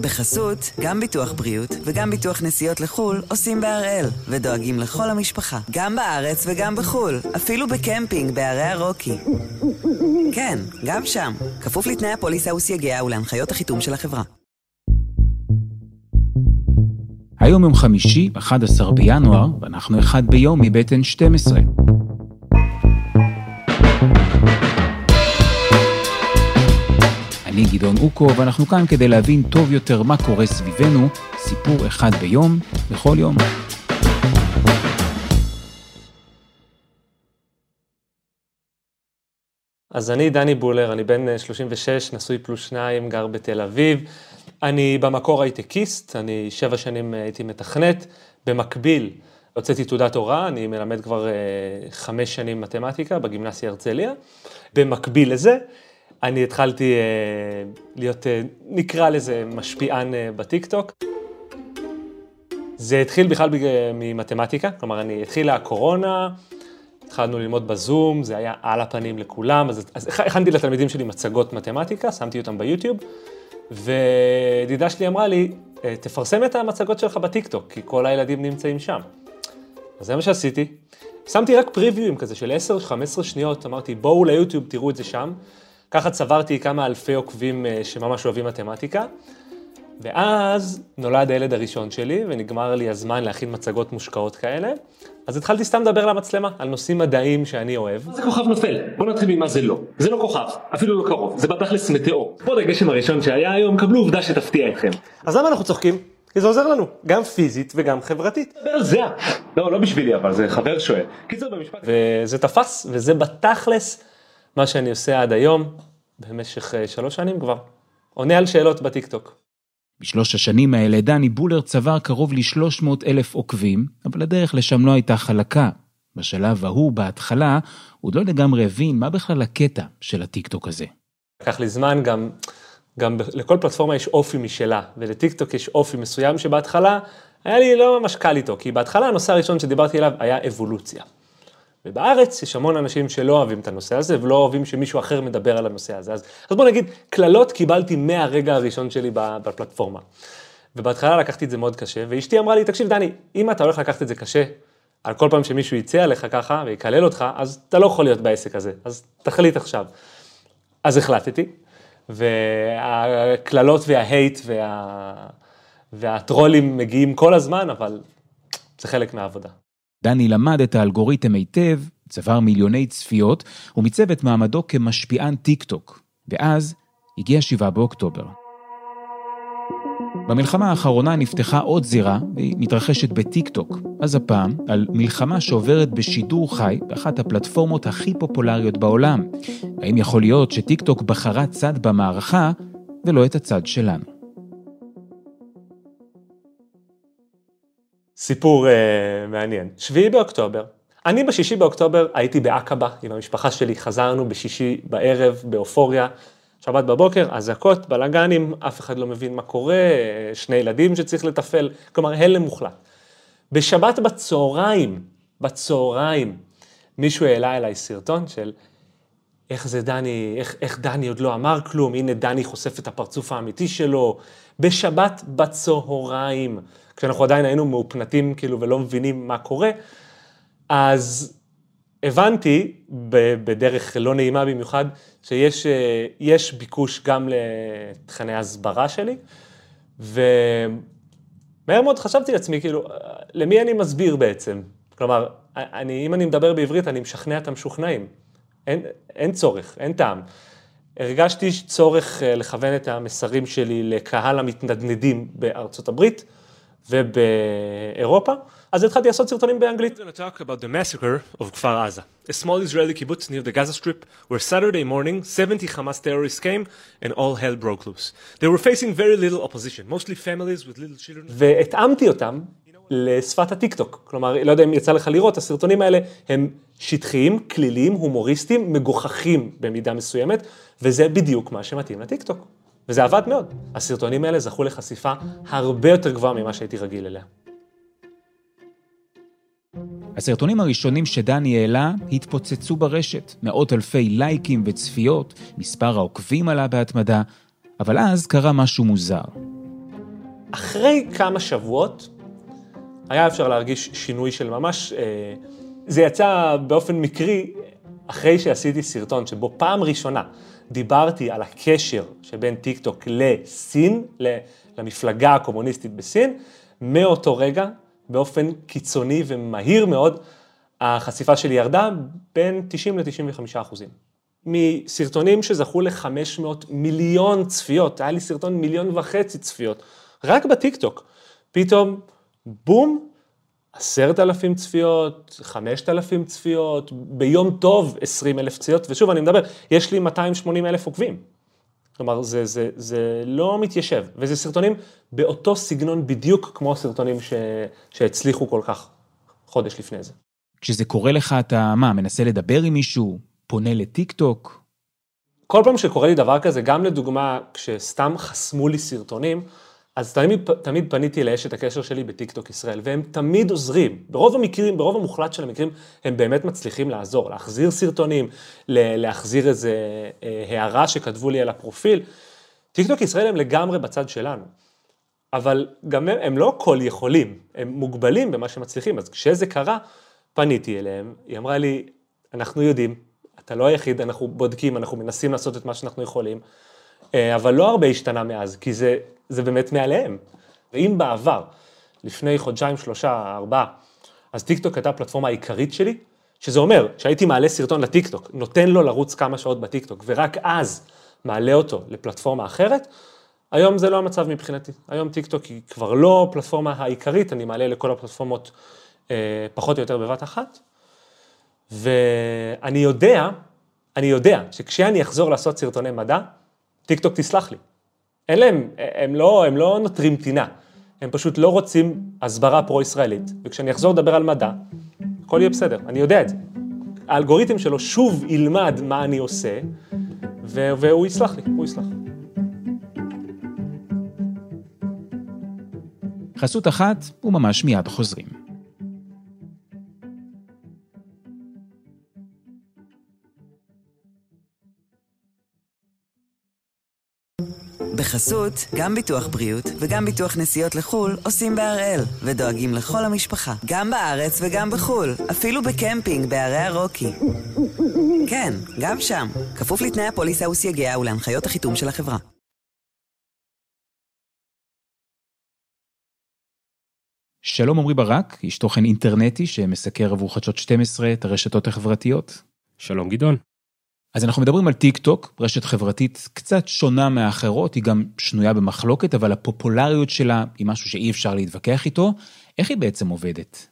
בחסות, גם ביטוח בריאות וגם ביטוח נסיעות לחו"ל עושים בהראל, ודואגים לכל המשפחה, גם בארץ וגם בחו"ל, אפילו בקמפינג בערי הרוקי. כן, גם שם, כפוף לתנאי הפוליסה וסייגיה ולהנחיות החיתום של החברה. היום יום חמישי, 11 בינואר, ואנחנו אחד ביום מבית N12. גדעון אוקו, ואנחנו כאן כדי להבין טוב יותר מה קורה סביבנו, סיפור אחד ביום, בכל יום. אז אני דני בולר, אני בן 36, נשוי פלוס שניים, גר בתל אביב. אני במקור הייטקיסט, אני שבע שנים הייתי מתכנת. במקביל, הוצאתי תעודת הוראה, אני מלמד כבר אה, חמש שנים מתמטיקה בגימנסיה הרצליה. במקביל לזה, אני התחלתי אה, להיות, אה, נקרא לזה, משפיען בטיקטוק. זה התחיל בכלל ממתמטיקה, כלומר, אני, התחילה הקורונה, התחלנו ללמוד בזום, זה היה על הפנים לכולם, אז, אז הכנתי לתלמידים שלי מצגות מתמטיקה, שמתי אותם ביוטיוב, וידידה שלי אמרה לי, תפרסם את המצגות שלך בטיקטוק, כי כל הילדים נמצאים שם. אז זה מה שעשיתי. שמתי רק פריוויואים כזה של 10-15 שניות, אמרתי בואו ליוטיוב, תראו את זה שם. ככה צברתי כמה אלפי עוקבים אה, שממש אוהבים מתמטיקה. ואז נולד הילד הראשון שלי, ונגמר לי הזמן להכין מצגות מושקעות כאלה. אז התחלתי סתם לדבר למצלמה על נושאים מדעיים שאני אוהב. זה כוכב נופל? בוא נתחיל ממה זה לא. זה לא כוכב, אפילו לא קרוב, זה בתכלס מטאור. פה הגשם הראשון שהיה היום, קבלו עובדה שתפתיע אתכם. אז למה אנחנו צוחקים? כי זה עוזר לנו, גם פיזית וגם חברתית. זה, לא, לא בשבילי אבל, זה חבר שואל. קיצור במשפט. וזה תפס, וזה בתכלס מה שאני עושה עד היום, במשך אה, שלוש שנים כבר. עונה על שאלות בטיקטוק. בשלוש השנים האלה דני בולר צבר קרוב ל-300 אלף עוקבים, אבל הדרך לשם לא הייתה חלקה. בשלב ההוא, בהתחלה, הוא עוד לא לגמרי הבין מה בכלל הקטע של הטיקטוק הזה. לקח לי זמן גם, גם לכל פלטפורמה יש אופי משלה, ולטיקטוק יש אופי מסוים שבהתחלה היה לי לא ממש קל איתו, כי בהתחלה הנושא הראשון שדיברתי עליו היה אבולוציה. ובארץ יש המון אנשים שלא אוהבים את הנושא הזה, ולא אוהבים שמישהו אחר מדבר על הנושא הזה. אז, אז בוא נגיד, קללות קיבלתי מהרגע הראשון שלי בפלטפורמה. ובהתחלה לקחתי את זה מאוד קשה, ואשתי אמרה לי, תקשיב דני, אם אתה הולך לקחת את זה קשה, על כל פעם שמישהו יצא עליך ככה ויקלל אותך, אז אתה לא יכול להיות בעסק הזה, אז תחליט עכשיו. אז החלטתי, והקללות וה hate וה... והטרולים מגיעים כל הזמן, אבל זה חלק מהעבודה. דני למד את האלגוריתם היטב, צבר מיליוני צפיות, ומיצב את מעמדו כמשפיען טיק טוק. ואז הגיע 7 באוקטובר. במלחמה האחרונה נפתחה עוד זירה, והיא מתרחשת בטיק טוק. אז הפעם, על מלחמה שעוברת בשידור חי באחת הפלטפורמות הכי פופולריות בעולם. האם יכול להיות שטיק טוק בחרה צד במערכה, ולא את הצד שלנו? סיפור uh, מעניין. שביעי באוקטובר, אני בשישי באוקטובר הייתי בעקבה עם המשפחה שלי, חזרנו בשישי בערב באופוריה, שבת בבוקר, אזעקות, בלאגנים, אף אחד לא מבין מה קורה, שני ילדים שצריך לתפעל, כלומר הלם מוחלט. בשבת בצהריים, בצהריים, מישהו העלה אליי סרטון של איך זה דני, איך, איך דני עוד לא אמר כלום, הנה דני חושף את הפרצוף האמיתי שלו, בשבת בצהריים. כשאנחנו עדיין היינו מאופנתים כאילו ולא מבינים מה קורה, אז הבנתי בדרך לא נעימה במיוחד, שיש אה, ביקוש גם לתכני הסברה שלי, ומהר מאוד חשבתי לעצמי, כאילו, למי אני מסביר בעצם? כלומר, אני, אם אני מדבר בעברית, אני משכנע את המשוכנעים. אין, אין צורך, אין טעם. הרגשתי צורך אה, לכוון את המסרים שלי לקהל המתנדנדים בארצות הברית, ובאירופה, אז התחלתי לעשות סרטונים באנגלית. I'm going to talk about the massacre of כפר עזה. A small Israeli kibbutz near the Gaza Strip, where Saturday morning 70 Hamas terrorists came and all hell broke loose. They were facing very little opposition, mostly families with little children. והתאמתי אותם לשפת הטיקטוק. כלומר, לא יודע אם יצא לך לראות, הסרטונים האלה הם שטחיים, כליליים, הומוריסטיים, מגוחכים במידה מסוימת, וזה בדיוק מה שמתאים לטיקטוק. וזה עבד מאוד. הסרטונים האלה זכו לחשיפה הרבה יותר גבוהה ממה שהייתי רגיל אליה. הסרטונים הראשונים שדני העלה התפוצצו ברשת, מאות אלפי לייקים וצפיות, מספר העוקבים עלה בהתמדה, אבל אז קרה משהו מוזר. אחרי כמה שבועות היה אפשר להרגיש שינוי של ממש, אה, זה יצא באופן מקרי אחרי שעשיתי סרטון שבו פעם ראשונה דיברתי על הקשר שבין טיק טוק לסין, למפלגה הקומוניסטית בסין, מאותו רגע, באופן קיצוני ומהיר מאוד, החשיפה שלי ירדה בין 90 ל-95 אחוזים. מסרטונים שזכו ל-500 מיליון צפיות, היה לי סרטון מיליון וחצי צפיות, רק בטיקטוק. פתאום, בום, עשרת אלפים צפיות, חמשת אלפים צפיות, ביום טוב עשרים אלף צפיות, ושוב אני מדבר, יש לי 280 אלף עוקבים. כלומר, זה, זה, זה לא מתיישב, וזה סרטונים באותו סגנון בדיוק כמו הסרטונים ש, שהצליחו כל כך חודש לפני זה. כשזה קורה לך, אתה מה, מנסה לדבר עם מישהו? פונה לטיק טוק? כל פעם שקורה לי דבר כזה, גם לדוגמה, כשסתם חסמו לי סרטונים, אז תמיד, תמיד פניתי לאשת הקשר שלי בטיקטוק ישראל, והם תמיד עוזרים. ברוב המקרים, ברוב המוחלט של המקרים, הם באמת מצליחים לעזור, להחזיר סרטונים, להחזיר איזה אה, הערה שכתבו לי על הפרופיל. טיקטוק ישראל הם לגמרי בצד שלנו. אבל גם הם, הם לא כל יכולים, הם מוגבלים במה שמצליחים. אז כשזה קרה, פניתי אליהם, היא אמרה לי, אנחנו יודעים, אתה לא היחיד, אנחנו בודקים, אנחנו מנסים לעשות את מה שאנחנו יכולים, אבל לא הרבה השתנה מאז, כי זה, זה באמת מעליהם. ואם בעבר, לפני חודשיים, שלושה, ארבעה, אז טיקטוק הייתה הפלטפורמה העיקרית שלי, שזה אומר שהייתי מעלה סרטון לטיקטוק, נותן לו לרוץ כמה שעות בטיקטוק, ורק אז מעלה אותו לפלטפורמה אחרת, היום זה לא המצב מבחינתי. היום טיקטוק היא כבר לא הפלטפורמה העיקרית, אני מעלה לכל הפלטפורמות אה, פחות או יותר בבת אחת. ואני יודע, אני יודע שכשאני אחזור לעשות סרטוני מדע, טיקטוק תסלח לי. אין להם, הם לא, הם לא נוטרים טינה, הם פשוט לא רוצים הסברה פרו-ישראלית, וכשאני אחזור לדבר על מדע, הכל יהיה בסדר, אני יודע את זה. האלגוריתם שלו שוב ילמד מה אני עושה, והוא יסלח לי, הוא יסלח. חסות אחת, וממש מיד חוזרים. בחסות, גם ביטוח בריאות וגם ביטוח נסיעות לחו"ל עושים בהראל, ודואגים לכל המשפחה, גם בארץ וגם בחו"ל, אפילו בקמפינג בערי הרוקי. כן, גם שם, כפוף לתנאי הפוליסה וסייגיה ולהנחיות החיתום של החברה. שלום עמרי ברק, איש תוכן אינטרנטי שמסקר עבור חדשות 12 את הרשתות החברתיות. שלום גדעון. אז אנחנו מדברים על טיק טוק, רשת חברתית קצת שונה מהאחרות, היא גם שנויה במחלוקת, אבל הפופולריות שלה היא משהו שאי אפשר להתווכח איתו. איך היא בעצם עובדת?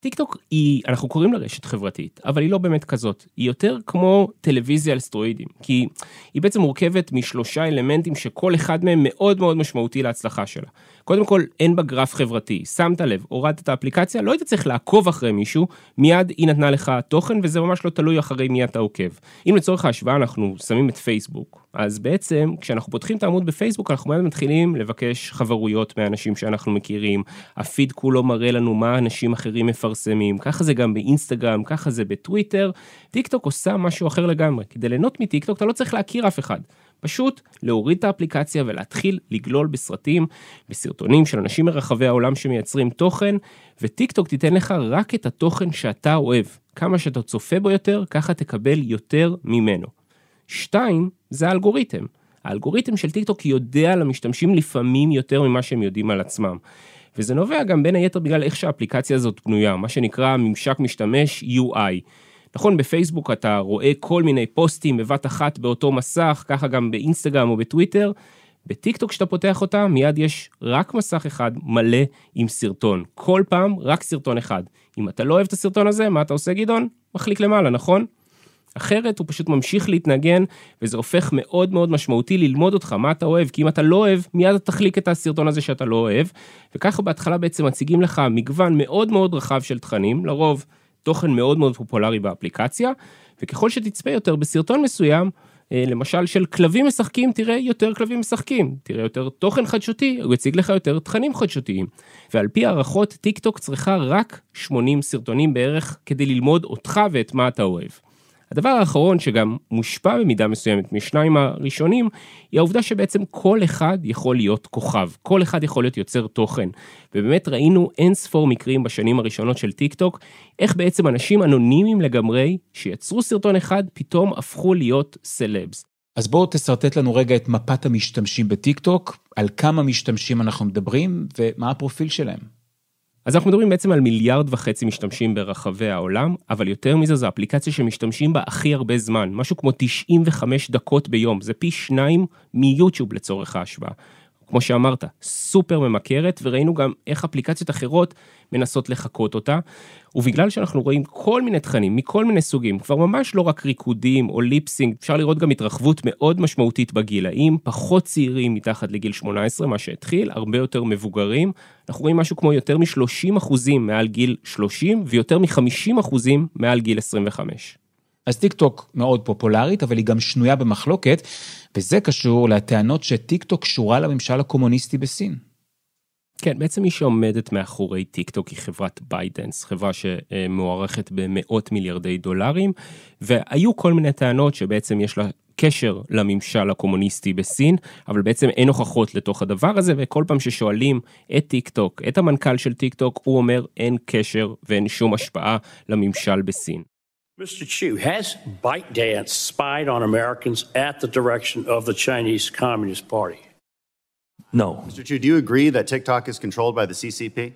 טיק טוק היא, אנחנו קוראים לה רשת חברתית, אבל היא לא באמת כזאת. היא יותר כמו טלוויזיה על סטרואידים, כי היא בעצם מורכבת משלושה אלמנטים שכל אחד מהם מאוד מאוד משמעותי להצלחה שלה. קודם כל, אין בה גרף חברתי. שמת לב, הורדת את האפליקציה, לא היית צריך לעקוב אחרי מישהו, מיד היא נתנה לך תוכן, וזה ממש לא תלוי אחרי מי אתה עוקב. אם לצורך ההשוואה אנחנו שמים את פייסבוק, אז בעצם, כשאנחנו פותחים את העמוד בפייסבוק, אנחנו מיד מתחילים לבקש חברויות מאנשים שאנחנו מכירים, הפיד כולו מראה לנו מה אנשים אחרים מפרסמים, ככה זה גם באינסטגרם, ככה זה בטוויטר. טיק טוק עושה משהו אחר לגמרי. כדי ליהנות מטיק טוק אתה לא צריך להכיר אף אחד. פשוט להוריד את האפליקציה ולהתחיל לגלול בסרטים, בסרטונים של אנשים מרחבי העולם שמייצרים תוכן, וטיק טוק תיתן לך רק את התוכן שאתה אוהב. כמה שאתה צופה בו יותר, ככה תקבל יותר ממנו. שתיים, זה האלגוריתם. האלגוריתם של טיק טוק יודע על המשתמשים לפעמים יותר ממה שהם יודעים על עצמם. וזה נובע גם בין היתר בגלל איך שהאפליקציה הזאת בנויה, מה שנקרא ממשק משתמש UI. נכון, בפייסבוק אתה רואה כל מיני פוסטים בבת אחת באותו מסך, ככה גם באינסטגרם או בטוויטר. בטיקטוק כשאתה פותח אותה, מיד יש רק מסך אחד מלא עם סרטון. כל פעם רק סרטון אחד. אם אתה לא אוהב את הסרטון הזה, מה אתה עושה גדעון? מחליק למעלה, נכון? אחרת הוא פשוט ממשיך להתנגן, וזה הופך מאוד מאוד משמעותי ללמוד אותך, מה אתה אוהב, כי אם אתה לא אוהב, מיד אתה תחליק את הסרטון הזה שאתה לא אוהב, וככה בהתחלה בעצם מציגים לך מגוון מאוד מאוד רחב של תכנים, לרוב תוכן מאוד מאוד פופולרי באפליקציה, וככל שתצפה יותר בסרטון מסוים, אה, למשל של כלבים משחקים, תראה יותר כלבים משחקים, תראה יותר תוכן חדשותי, הוא יציג לך יותר תכנים חדשותיים. ועל פי הערכות, טיק טוק צריכה רק 80 סרטונים בערך כדי ללמוד אותך ואת מה אתה אוהב. הדבר האחרון שגם מושפע במידה מסוימת משניים הראשונים, היא העובדה שבעצם כל אחד יכול להיות כוכב, כל אחד יכול להיות יוצר תוכן. ובאמת ראינו אין ספור מקרים בשנים הראשונות של טיק טוק, איך בעצם אנשים אנונימיים לגמרי, שיצרו סרטון אחד, פתאום הפכו להיות סלבס. אז בואו תשרטט לנו רגע את מפת המשתמשים בטיק טוק, על כמה משתמשים אנחנו מדברים ומה הפרופיל שלהם. אז אנחנו מדברים בעצם על מיליארד וחצי משתמשים ברחבי העולם, אבל יותר מזה זו אפליקציה שמשתמשים בה הכי הרבה זמן, משהו כמו 95 דקות ביום, זה פי שניים מיוטיוב לצורך ההשוואה. כמו שאמרת, סופר ממכרת, וראינו גם איך אפליקציות אחרות מנסות לחקות אותה. ובגלל שאנחנו רואים כל מיני תכנים מכל מיני סוגים, כבר ממש לא רק ריקודים או ליפסינג, אפשר לראות גם התרחבות מאוד משמעותית בגילאים, פחות צעירים מתחת לגיל 18, מה שהתחיל, הרבה יותר מבוגרים. אנחנו רואים משהו כמו יותר מ-30 אחוזים מעל גיל 30 ויותר מ-50 אחוזים מעל גיל 25. אז טיק טוק מאוד פופולרית, אבל היא גם שנויה במחלוקת, וזה קשור לטענות שטיק טוק קשורה לממשל הקומוניסטי בסין. כן, בעצם מי שעומדת מאחורי טיק טוק היא חברת בייטדאנס, חברה שמוערכת במאות מיליארדי דולרים, והיו כל מיני טענות שבעצם יש לה קשר לממשל הקומוניסטי בסין, אבל בעצם אין הוכחות לתוך הדבר הזה, וכל פעם ששואלים את טיק טוק, את המנכ"ל של טיק טוק, הוא אומר אין קשר ואין שום השפעה לממשל בסין. Mr. Chu, has ByteDance spied on Americans at the direction of the Chinese Communist Party? No. Mr. Chu, do you agree that TikTok is controlled by the CCP?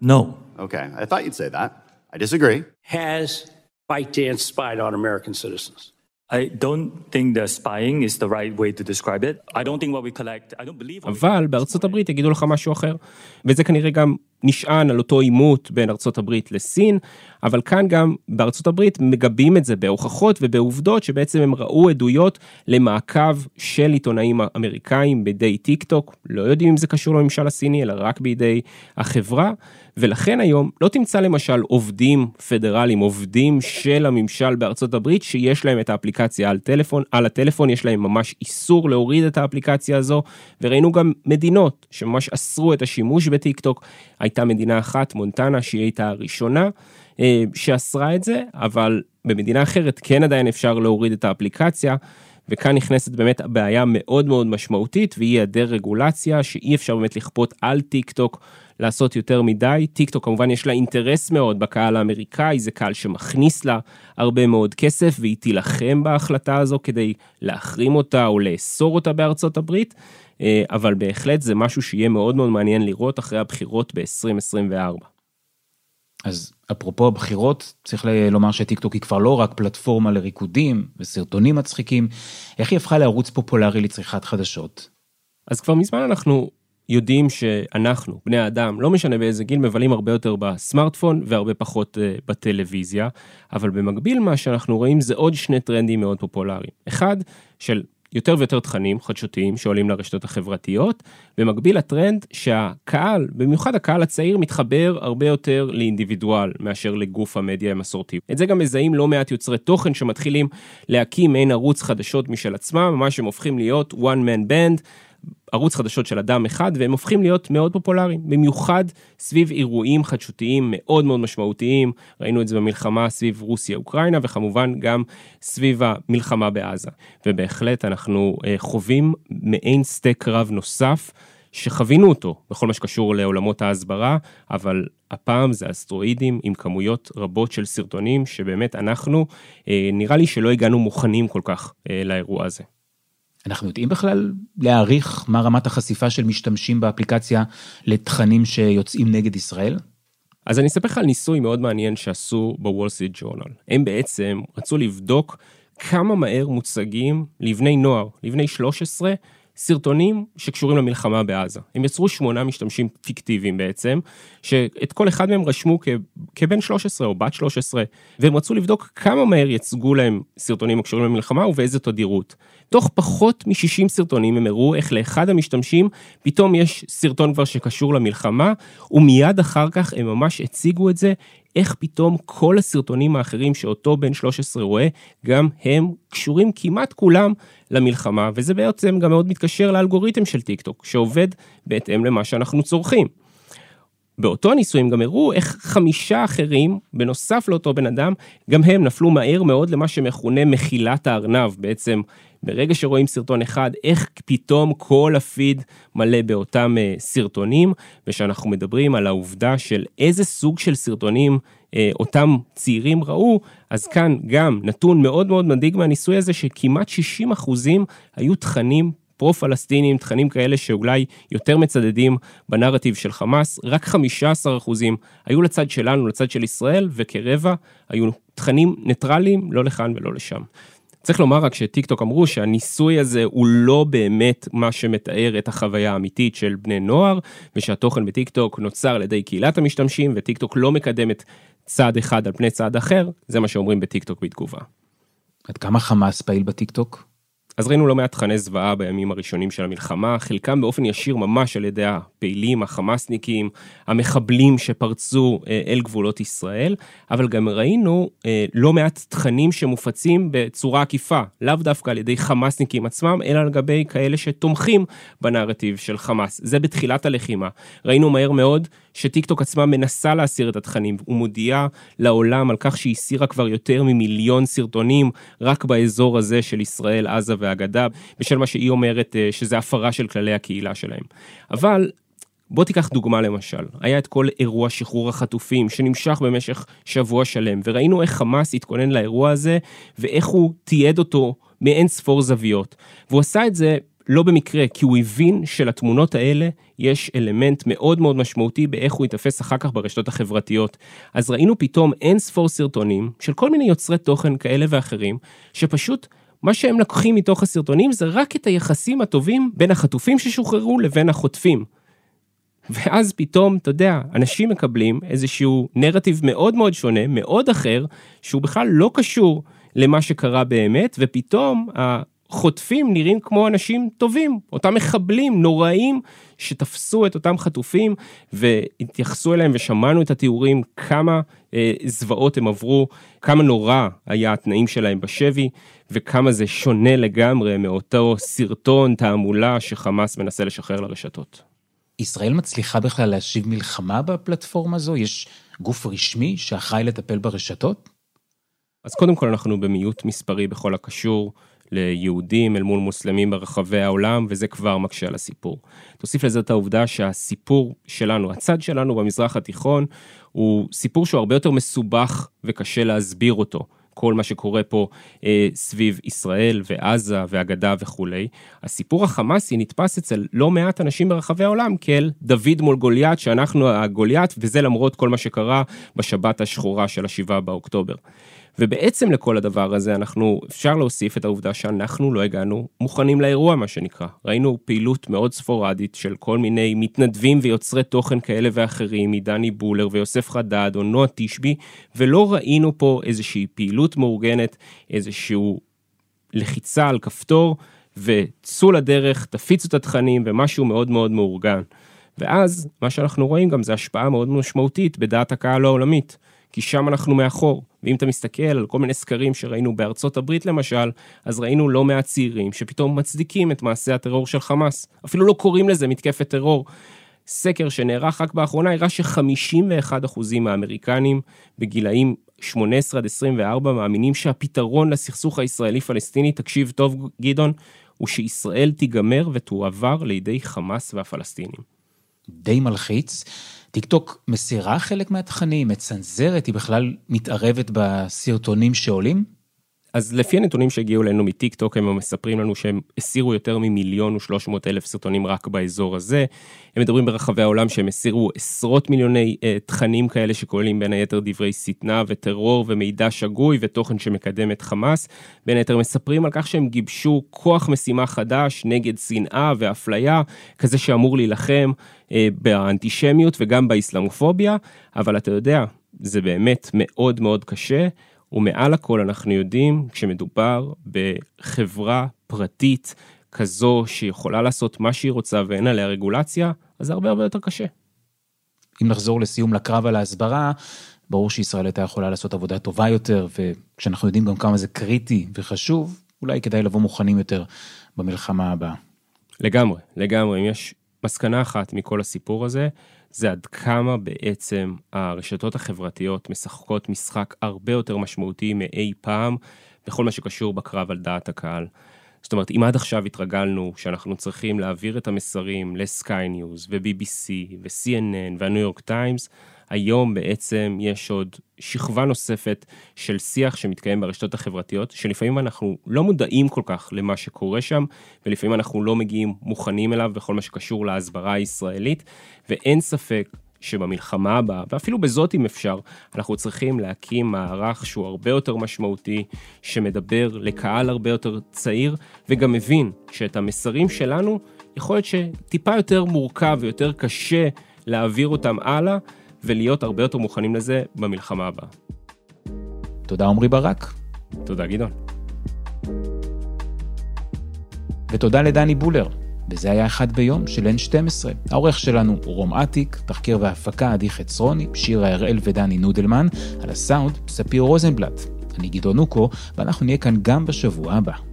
No. Okay, I thought you'd say that. I disagree. Has ByteDance spied on American citizens? I don't think the spying is the right way to describe it. I don't think what we collect, I don't believe... אבל בארצות הברית יגידו לך משהו אחר, וזה כנראה גם נשען על אותו עימות בין ארצות הברית לסין, אבל כאן גם בארצות הברית מגבים את זה בהוכחות ובעובדות שבעצם הם ראו עדויות למעקב של עיתונאים אמריקאים בידי טיק טוק, לא יודעים אם זה קשור לממשל הסיני אלא רק בידי החברה, ולכן היום לא תמצא למשל עובדים פדרליים, עובדים של הממשל בארצות הברית שיש להם את האפליקציה על טלפון, על הטלפון יש להם ממש איסור להוריד את האפליקציה הזו, וראינו גם מדינות שממש אסרו את השימוש בטיק טוק. הייתה מדינה אחת, מונטנה, שהיא הייתה הראשונה אה, שאסרה את זה, אבל במדינה אחרת כן עדיין אפשר להוריד את האפליקציה. וכאן נכנסת באמת בעיה מאוד מאוד משמעותית והיא היעדר רגולציה שאי אפשר באמת לכפות על טיק טוק לעשות יותר מדי. טיק טוק כמובן יש לה אינטרס מאוד בקהל האמריקאי, זה קהל שמכניס לה הרבה מאוד כסף והיא תילחם בהחלטה הזו כדי להחרים אותה או לאסור אותה בארצות הברית. אה, אבל בהחלט זה משהו שיהיה מאוד מאוד מעניין לראות אחרי הבחירות ב-2024. אז אפרופו הבחירות, צריך לומר שטיקטוק היא כבר לא רק פלטפורמה לריקודים וסרטונים מצחיקים, איך היא הפכה לערוץ פופולרי לצריכת חדשות? אז כבר מזמן אנחנו יודעים שאנחנו, בני האדם, לא משנה באיזה גיל, מבלים הרבה יותר בסמארטפון והרבה פחות uh, בטלוויזיה, אבל במקביל מה שאנחנו רואים זה עוד שני טרנדים מאוד פופולריים. אחד, של יותר ויותר תכנים חדשותיים שעולים לרשתות החברתיות, במקביל לטרנד שהקהל, במיוחד הקהל הצעיר, מתחבר הרבה יותר לאינדיבידואל מאשר לגוף המדיה המסורתי. את זה גם מזהים לא מעט יוצרי תוכן שמתחילים להקים מעין ערוץ חדשות משל עצמם, ממש הם הופכים להיות one man band. ערוץ חדשות של אדם אחד והם הופכים להיות מאוד פופולריים, במיוחד סביב אירועים חדשותיים מאוד מאוד משמעותיים, ראינו את זה במלחמה סביב רוסיה-אוקראינה וכמובן גם סביב המלחמה בעזה. ובהחלט אנחנו אה, חווים מעין שדה קרב נוסף. שחווינו אותו בכל מה שקשור לעולמות ההסברה, אבל הפעם זה אסטרואידים עם כמויות רבות של סרטונים שבאמת אנחנו, אה, נראה לי שלא הגענו מוכנים כל כך אה, לאירוע הזה. אנחנו יודעים בכלל להעריך מה רמת החשיפה של משתמשים באפליקציה לתכנים שיוצאים נגד ישראל? אז אני אספר לך על ניסוי מאוד מעניין שעשו בוול סטריט ג'ורנל. הם בעצם רצו לבדוק כמה מהר מוצגים לבני נוער, לבני 13, סרטונים שקשורים למלחמה בעזה. הם יצרו שמונה משתמשים פיקטיביים בעצם, שאת כל אחד מהם רשמו. כבן 13 או בת 13, והם רצו לבדוק כמה מהר יצגו להם סרטונים הקשורים למלחמה ובאיזה תדירות. תוך פחות מ-60 סרטונים הם הראו איך לאחד המשתמשים פתאום יש סרטון כבר שקשור למלחמה, ומיד אחר כך הם ממש הציגו את זה, איך פתאום כל הסרטונים האחרים שאותו בן 13 רואה, גם הם קשורים כמעט כולם למלחמה, וזה בעצם גם מאוד מתקשר לאלגוריתם של טיק טוק, שעובד בהתאם למה שאנחנו צורכים. באותו הניסוי הם גם הראו איך חמישה אחרים, בנוסף לאותו בן אדם, גם הם נפלו מהר מאוד למה שמכונה מחילת הארנב. בעצם, ברגע שרואים סרטון אחד, איך פתאום כל הפיד מלא באותם uh, סרטונים, ושאנחנו מדברים על העובדה של איזה סוג של סרטונים uh, אותם צעירים ראו, אז כאן גם נתון מאוד מאוד מדאיג מהניסוי הזה, שכמעט 60 אחוזים היו תכנים פרו-פלסטינים, תכנים כאלה שאולי יותר מצדדים בנרטיב של חמאס, רק 15 אחוזים היו לצד שלנו, לצד של ישראל, וכרבע היו תכנים ניטרליים, לא לכאן ולא לשם. צריך לומר רק שטיק טוק אמרו שהניסוי הזה הוא לא באמת מה שמתאר את החוויה האמיתית של בני נוער, ושהתוכן בטיק טוק נוצר על ידי קהילת המשתמשים, וטיק טוק לא מקדמת צד אחד על פני צד אחר, זה מה שאומרים בטיק טוק בתגובה. עד כמה חמאס פעיל בטיק טוק? אז ראינו לא מעט תכני זוועה בימים הראשונים של המלחמה, חלקם באופן ישיר ממש על ידי הפעילים, החמאסניקים, המחבלים שפרצו אה, אל גבולות ישראל, אבל גם ראינו אה, לא מעט תכנים שמופצים בצורה עקיפה, לאו דווקא על ידי חמאסניקים עצמם, אלא על גבי כאלה שתומכים בנרטיב של חמאס. זה בתחילת הלחימה. ראינו מהר מאוד שטיקטוק עצמה מנסה להסיר את התכנים, ומודיעה לעולם על כך שהיא הסירה כבר יותר ממיליון סרטונים רק באזור הזה של ישראל, עזה והגדה, בשל מה שהיא אומרת אה, שזה הפרה של כללי הקהילה שלהם. אבל בוא תיקח דוגמה למשל, היה את כל אירוע שחרור החטופים שנמשך במשך שבוע שלם, וראינו איך חמאס התכונן לאירוע הזה, ואיך הוא תיעד אותו מאין ספור זוויות. והוא עשה את זה לא במקרה, כי הוא הבין שלתמונות האלה יש אלמנט מאוד מאוד משמעותי באיך הוא יתפס אחר כך ברשתות החברתיות. אז ראינו פתאום אין ספור סרטונים של כל מיני יוצרי תוכן כאלה ואחרים, שפשוט מה שהם לקוחים מתוך הסרטונים זה רק את היחסים הטובים בין החטופים ששוחררו לבין החוטפים. ואז פתאום, אתה יודע, אנשים מקבלים איזשהו נרטיב מאוד מאוד שונה, מאוד אחר, שהוא בכלל לא קשור למה שקרה באמת, ופתאום החוטפים נראים כמו אנשים טובים, אותם מחבלים נוראים שתפסו את אותם חטופים והתייחסו אליהם ושמענו את התיאורים כמה זוועות הם עברו, כמה נורא היה התנאים שלהם בשבי וכמה זה שונה לגמרי מאותו סרטון תעמולה שחמאס מנסה לשחרר לרשתות. ישראל מצליחה בכלל להשיב מלחמה בפלטפורמה הזו? יש גוף רשמי שאחראי לטפל ברשתות? אז קודם כל אנחנו במיעוט מספרי בכל הקשור ליהודים אל מול מוסלמים ברחבי העולם, וזה כבר מקשה על הסיפור. תוסיף לזה את העובדה שהסיפור שלנו, הצד שלנו במזרח התיכון, הוא סיפור שהוא הרבה יותר מסובך וקשה להסביר אותו. כל מה שקורה פה אה, סביב ישראל ועזה והגדה וכולי. הסיפור החמאסי נתפס אצל לא מעט אנשים ברחבי העולם כאל דוד מול גוליית, שאנחנו הגוליית, וזה למרות כל מה שקרה בשבת השחורה של השבעה באוקטובר. ובעצם לכל הדבר הזה אנחנו, אפשר להוסיף את העובדה שאנחנו לא הגענו מוכנים לאירוע מה שנקרא. ראינו פעילות מאוד ספורדית של כל מיני מתנדבים ויוצרי תוכן כאלה ואחרים, מדני בולר ויוסף חדד או נועה תשבי, ולא ראינו פה איזושהי פעילות מאורגנת, איזשהו לחיצה על כפתור, וצאו לדרך, תפיצו את התכנים ומשהו מאוד מאוד מאורגן. ואז מה שאנחנו רואים גם זה השפעה מאוד משמעותית בדעת הקהל העולמית. כי שם אנחנו מאחור. ואם אתה מסתכל על כל מיני סקרים שראינו בארצות הברית למשל, אז ראינו לא מעט צעירים שפתאום מצדיקים את מעשי הטרור של חמאס. אפילו לא קוראים לזה מתקפת טרור. סקר שנערך רק באחרונה הראה ש-51% מהאמריקנים בגילאים 18 עד 24 מאמינים שהפתרון לסכסוך הישראלי-פלסטיני, תקשיב טוב גדעון, הוא שישראל תיגמר ותועבר לידי חמאס והפלסטינים. די מלחיץ. טיקטוק מסירה חלק מהתכנים, מצנזרת, היא בכלל מתערבת בסרטונים שעולים? אז לפי הנתונים שהגיעו אלינו מטיק טוק, הם מספרים לנו שהם הסירו יותר ממיליון ושלוש מאות אלף סרטונים רק באזור הזה. הם מדברים ברחבי העולם שהם הסירו עשרות מיליוני uh, תכנים כאלה שכוללים בין היתר דברי שטנה וטרור ומידע שגוי ותוכן שמקדם את חמאס. בין היתר מספרים על כך שהם גיבשו כוח משימה חדש נגד שנאה ואפליה, כזה שאמור להילחם uh, באנטישמיות וגם באסלאמופוביה, אבל אתה יודע, זה באמת מאוד מאוד קשה. ומעל הכל אנחנו יודעים, כשמדובר בחברה פרטית כזו שיכולה לעשות מה שהיא רוצה ואין עליה רגולציה, אז זה הרבה הרבה יותר קשה. אם נחזור לסיום לקרב על ההסברה, ברור שישראל הייתה יכולה לעשות עבודה טובה יותר, וכשאנחנו יודעים גם כמה זה קריטי וחשוב, אולי כדאי לבוא מוכנים יותר במלחמה הבאה. לגמרי, לגמרי. אם יש מסקנה אחת מכל הסיפור הזה, זה עד כמה בעצם הרשתות החברתיות משחקות משחק הרבה יותר משמעותי מאי פעם בכל מה שקשור בקרב על דעת הקהל. זאת אומרת, אם עד עכשיו התרגלנו שאנחנו צריכים להעביר את המסרים לסקיי ניוז ו-BBC ו-CNN והניו יורק טיימס, היום בעצם יש עוד שכבה נוספת של שיח שמתקיים ברשתות החברתיות, שלפעמים אנחנו לא מודעים כל כך למה שקורה שם, ולפעמים אנחנו לא מגיעים מוכנים אליו בכל מה שקשור להסברה הישראלית, ואין ספק שבמלחמה הבאה, ואפילו בזאת אם אפשר, אנחנו צריכים להקים מערך שהוא הרבה יותר משמעותי, שמדבר לקהל הרבה יותר צעיר, וגם מבין שאת המסרים שלנו, יכול להיות שטיפה יותר מורכב ויותר קשה להעביר אותם הלאה, ולהיות הרבה יותר מוכנים לזה במלחמה הבאה. תודה עמרי ברק. תודה גדעון. ותודה לדני בולר. וזה היה אחד ביום של N12. העורך שלנו הוא רום אטיק, תחקיר והפקה עדי חצרוני, שירה הראל ודני נודלמן, על הסאונד ספיר רוזנבלט. אני גדעון אוקו, ואנחנו נהיה כאן גם בשבוע הבא.